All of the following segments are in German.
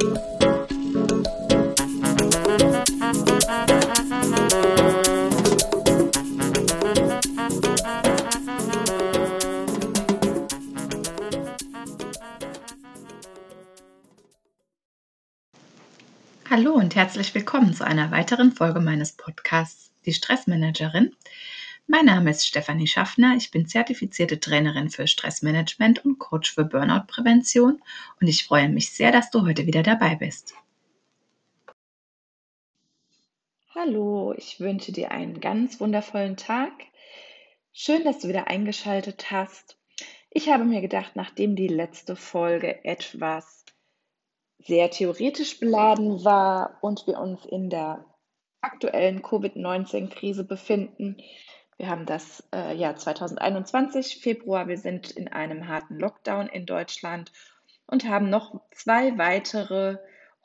Hallo und herzlich willkommen zu einer weiteren Folge meines Podcasts Die Stressmanagerin. Mein Name ist Stefanie Schaffner. Ich bin zertifizierte Trainerin für Stressmanagement und Coach für Burnout-Prävention und ich freue mich sehr, dass du heute wieder dabei bist. Hallo, ich wünsche dir einen ganz wundervollen Tag. Schön, dass du wieder eingeschaltet hast. Ich habe mir gedacht, nachdem die letzte Folge etwas sehr theoretisch beladen war und wir uns in der aktuellen Covid-19-Krise befinden. Wir haben das äh, Jahr 2021, Februar. Wir sind in einem harten Lockdown in Deutschland und haben noch zwei weitere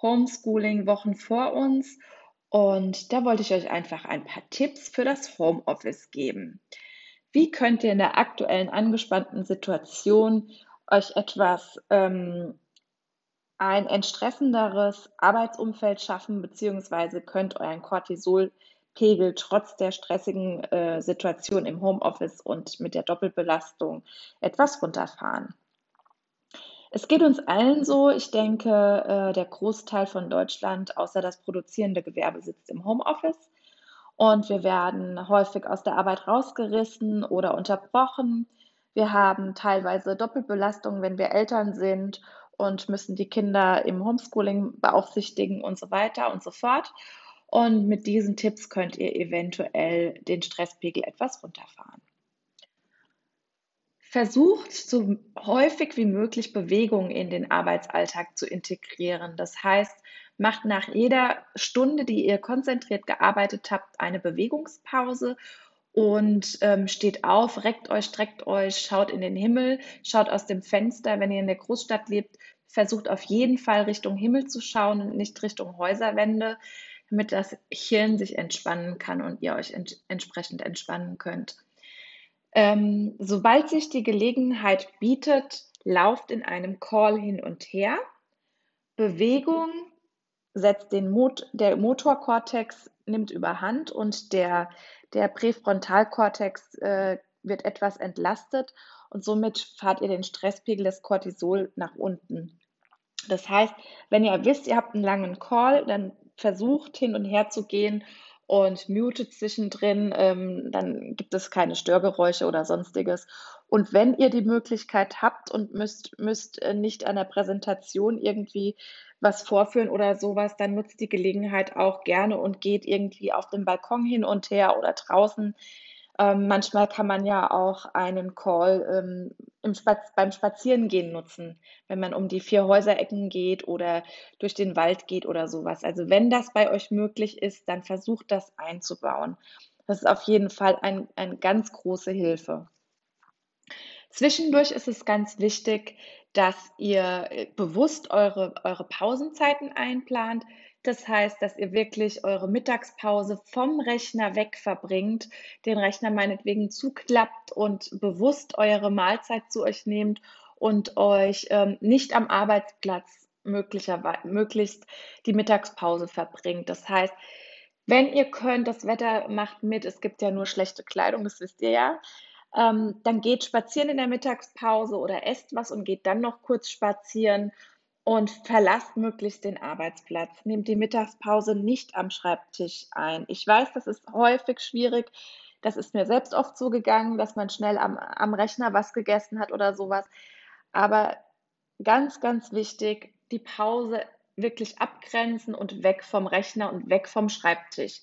Homeschooling-Wochen vor uns. Und da wollte ich euch einfach ein paar Tipps für das Homeoffice geben. Wie könnt ihr in der aktuellen angespannten Situation euch etwas ähm, ein entstressenderes Arbeitsumfeld schaffen, beziehungsweise könnt euren Cortisolpegel trotz der stressigen äh, Situation im Homeoffice und mit der Doppelbelastung etwas runterfahren. Es geht uns allen so. Ich denke, äh, der Großteil von Deutschland, außer das produzierende Gewerbe, sitzt im Homeoffice. Und wir werden häufig aus der Arbeit rausgerissen oder unterbrochen. Wir haben teilweise Doppelbelastung, wenn wir Eltern sind und müssen die Kinder im Homeschooling beaufsichtigen und so weiter und so fort. Und mit diesen Tipps könnt ihr eventuell den Stresspegel etwas runterfahren. Versucht so häufig wie möglich Bewegung in den Arbeitsalltag zu integrieren. Das heißt, macht nach jeder Stunde, die ihr konzentriert gearbeitet habt, eine Bewegungspause und ähm, steht auf, reckt euch, streckt euch, schaut in den Himmel, schaut aus dem Fenster. Wenn ihr in der Großstadt lebt, versucht auf jeden Fall Richtung Himmel zu schauen und nicht Richtung Häuserwände, damit das Hirn sich entspannen kann und ihr euch ent entsprechend entspannen könnt. Ähm, sobald sich die Gelegenheit bietet, lauft in einem Call hin und her. Bewegung setzt den Mot der Motorkortex nimmt überhand und der der Präfrontalkortex äh, wird etwas entlastet und somit fahrt ihr den Stresspegel des Cortisol nach unten. Das heißt, wenn ihr wisst, ihr habt einen langen Call, dann versucht hin und her zu gehen und mutet zwischendrin, ähm, dann gibt es keine Störgeräusche oder sonstiges. Und wenn ihr die Möglichkeit habt und müsst, müsst äh, nicht an der Präsentation irgendwie was vorführen oder sowas, dann nutzt die Gelegenheit auch gerne und geht irgendwie auf dem Balkon hin und her oder draußen. Ähm, manchmal kann man ja auch einen Call ähm, Spaz beim Spazierengehen nutzen, wenn man um die vier Häuserecken geht oder durch den Wald geht oder sowas. Also wenn das bei euch möglich ist, dann versucht das einzubauen. Das ist auf jeden Fall ein, eine ganz große Hilfe. Zwischendurch ist es ganz wichtig, dass ihr äh, bewusst eure, eure Pausenzeiten einplant. Das heißt, dass ihr wirklich eure Mittagspause vom Rechner weg verbringt, den Rechner meinetwegen zuklappt und bewusst eure Mahlzeit zu euch nehmt und euch ähm, nicht am Arbeitsplatz möglichst die Mittagspause verbringt. Das heißt, wenn ihr könnt, das Wetter macht mit, es gibt ja nur schlechte Kleidung, das wisst ihr ja. Ähm, dann geht spazieren in der Mittagspause oder esst was und geht dann noch kurz spazieren und verlasst möglichst den Arbeitsplatz. Nehmt die Mittagspause nicht am Schreibtisch ein. Ich weiß, das ist häufig schwierig. Das ist mir selbst oft so gegangen, dass man schnell am, am Rechner was gegessen hat oder sowas. Aber ganz, ganz wichtig, die Pause wirklich abgrenzen und weg vom Rechner und weg vom Schreibtisch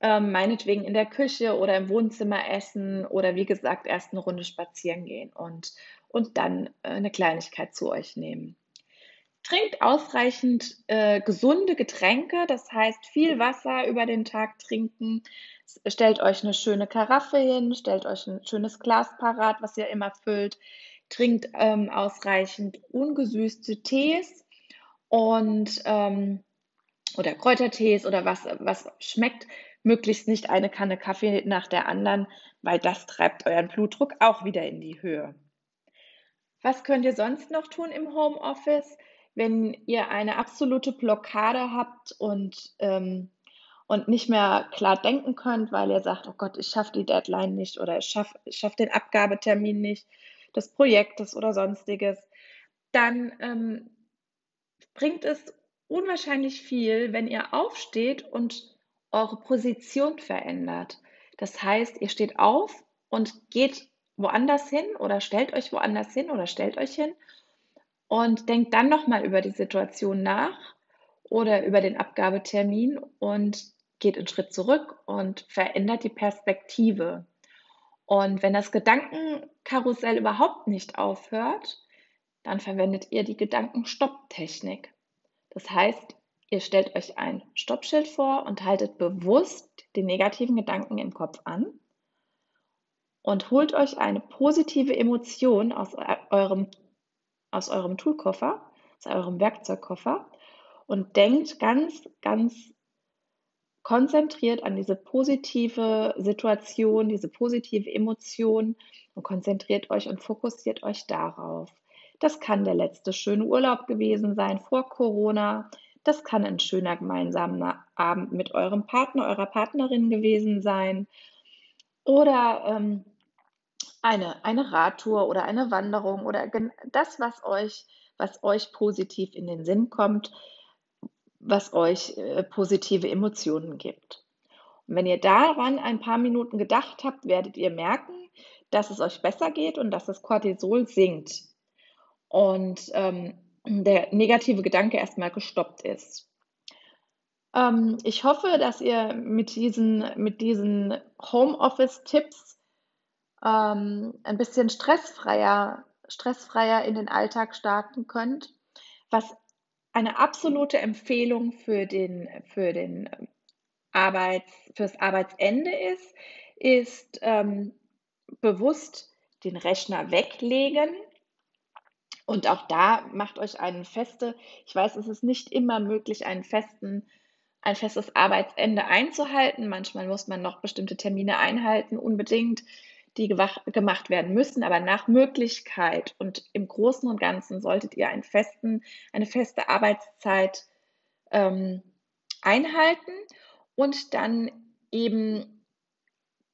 ähm, meinetwegen in der Küche oder im Wohnzimmer essen oder wie gesagt erst eine Runde spazieren gehen und, und dann äh, eine Kleinigkeit zu euch nehmen. Trinkt ausreichend äh, gesunde Getränke, das heißt viel Wasser über den Tag trinken. Stellt euch eine schöne Karaffe hin, stellt euch ein schönes Glas parat, was ihr immer füllt. Trinkt ähm, ausreichend ungesüßte Tees und ähm, oder Kräutertees oder was, was schmeckt möglichst nicht eine Kanne Kaffee nach der anderen, weil das treibt euren Blutdruck auch wieder in die Höhe. Was könnt ihr sonst noch tun im Homeoffice? Wenn ihr eine absolute Blockade habt und, ähm, und nicht mehr klar denken könnt, weil ihr sagt, oh Gott, ich schaffe die Deadline nicht oder ich schaffe schaff den Abgabetermin nicht des Projektes oder sonstiges, dann ähm, bringt es unwahrscheinlich viel, wenn ihr aufsteht und eure Position verändert. Das heißt, ihr steht auf und geht woanders hin oder stellt euch woanders hin oder stellt euch hin und denkt dann nochmal über die Situation nach oder über den Abgabetermin und geht einen Schritt zurück und verändert die Perspektive. Und wenn das Gedankenkarussell überhaupt nicht aufhört, dann verwendet ihr die Gedankenstopptechnik. Das heißt, ihr stellt euch ein Stoppschild vor und haltet bewusst den negativen Gedanken im Kopf an und holt euch eine positive Emotion aus eurem, aus eurem Toolkoffer, aus eurem Werkzeugkoffer und denkt ganz, ganz konzentriert an diese positive Situation, diese positive Emotion und konzentriert euch und fokussiert euch darauf. Das kann der letzte schöne Urlaub gewesen sein vor Corona. Das kann ein schöner gemeinsamer Abend mit eurem Partner, eurer Partnerin gewesen sein. Oder ähm, eine, eine Radtour oder eine Wanderung oder das, was euch, was euch positiv in den Sinn kommt, was euch äh, positive Emotionen gibt. Und wenn ihr daran ein paar Minuten gedacht habt, werdet ihr merken, dass es euch besser geht und dass das Cortisol sinkt und ähm, der negative Gedanke erstmal gestoppt ist. Ähm, ich hoffe, dass ihr mit diesen, mit diesen Homeoffice-Tipps ähm, ein bisschen stressfreier, stressfreier in den Alltag starten könnt. Was eine absolute Empfehlung für den, für den Arbeits, fürs Arbeitsende ist, ist ähm, bewusst den Rechner weglegen und auch da macht euch einen feste, ich weiß, es ist nicht immer möglich, einen festen, ein festes Arbeitsende einzuhalten. Manchmal muss man noch bestimmte Termine einhalten, unbedingt, die gemacht werden müssen, aber nach Möglichkeit und im Großen und Ganzen solltet ihr einen festen, eine feste Arbeitszeit ähm, einhalten und dann eben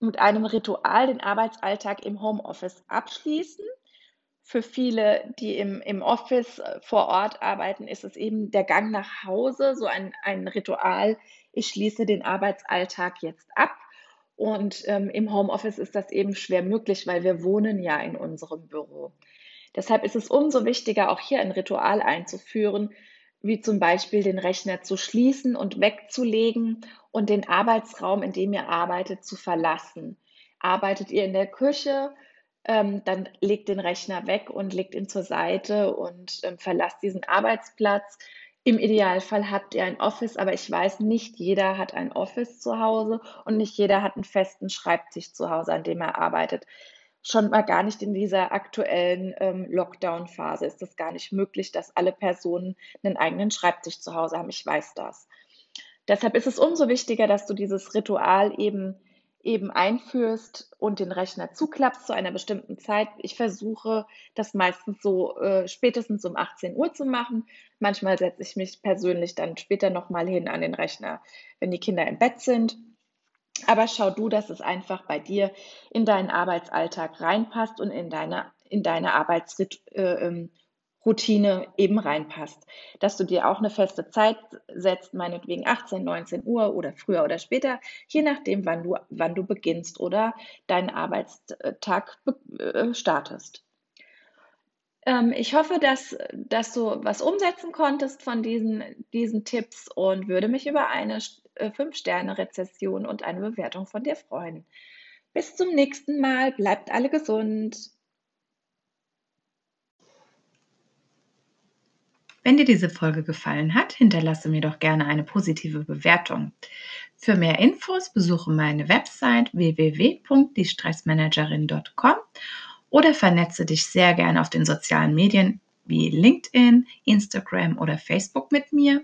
mit einem Ritual den Arbeitsalltag im Homeoffice abschließen für viele, die im, im Office äh, vor Ort arbeiten, ist es eben der Gang nach Hause, so ein, ein Ritual. Ich schließe den Arbeitsalltag jetzt ab. Und ähm, im Homeoffice ist das eben schwer möglich, weil wir wohnen ja in unserem Büro. Deshalb ist es umso wichtiger, auch hier ein Ritual einzuführen, wie zum Beispiel den Rechner zu schließen und wegzulegen und den Arbeitsraum, in dem ihr arbeitet, zu verlassen. Arbeitet ihr in der Küche, ähm, dann legt den Rechner weg und legt ihn zur Seite und ähm, verlasst diesen Arbeitsplatz. Im Idealfall habt ihr ein Office, aber ich weiß, nicht jeder hat ein Office zu Hause und nicht jeder hat einen festen Schreibtisch zu Hause, an dem er arbeitet. Schon mal gar nicht in dieser aktuellen ähm, Lockdown-Phase ist es gar nicht möglich, dass alle Personen einen eigenen Schreibtisch zu Hause haben. Ich weiß das. Deshalb ist es umso wichtiger, dass du dieses Ritual eben eben einführst und den Rechner zuklappst zu einer bestimmten Zeit. Ich versuche das meistens so äh, spätestens um 18 Uhr zu machen. Manchmal setze ich mich persönlich dann später nochmal hin an den Rechner, wenn die Kinder im Bett sind. Aber schau du, dass es einfach bei dir in deinen Arbeitsalltag reinpasst und in deine, in deine Arbeitsrit, äh, ähm, Routine eben reinpasst. Dass du dir auch eine feste Zeit setzt, meinetwegen 18, 19 Uhr oder früher oder später, je nachdem, wann du, wann du beginnst oder deinen Arbeitstag äh, startest. Ähm, ich hoffe, dass, dass du was umsetzen konntest von diesen, diesen Tipps und würde mich über eine 5-Sterne-Rezession äh, und eine Bewertung von dir freuen. Bis zum nächsten Mal. Bleibt alle gesund. Wenn dir diese Folge gefallen hat, hinterlasse mir doch gerne eine positive Bewertung. Für mehr Infos besuche meine Website www.diestressmanagerin.com oder vernetze dich sehr gerne auf den sozialen Medien wie LinkedIn, Instagram oder Facebook mit mir.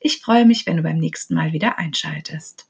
Ich freue mich, wenn du beim nächsten Mal wieder einschaltest.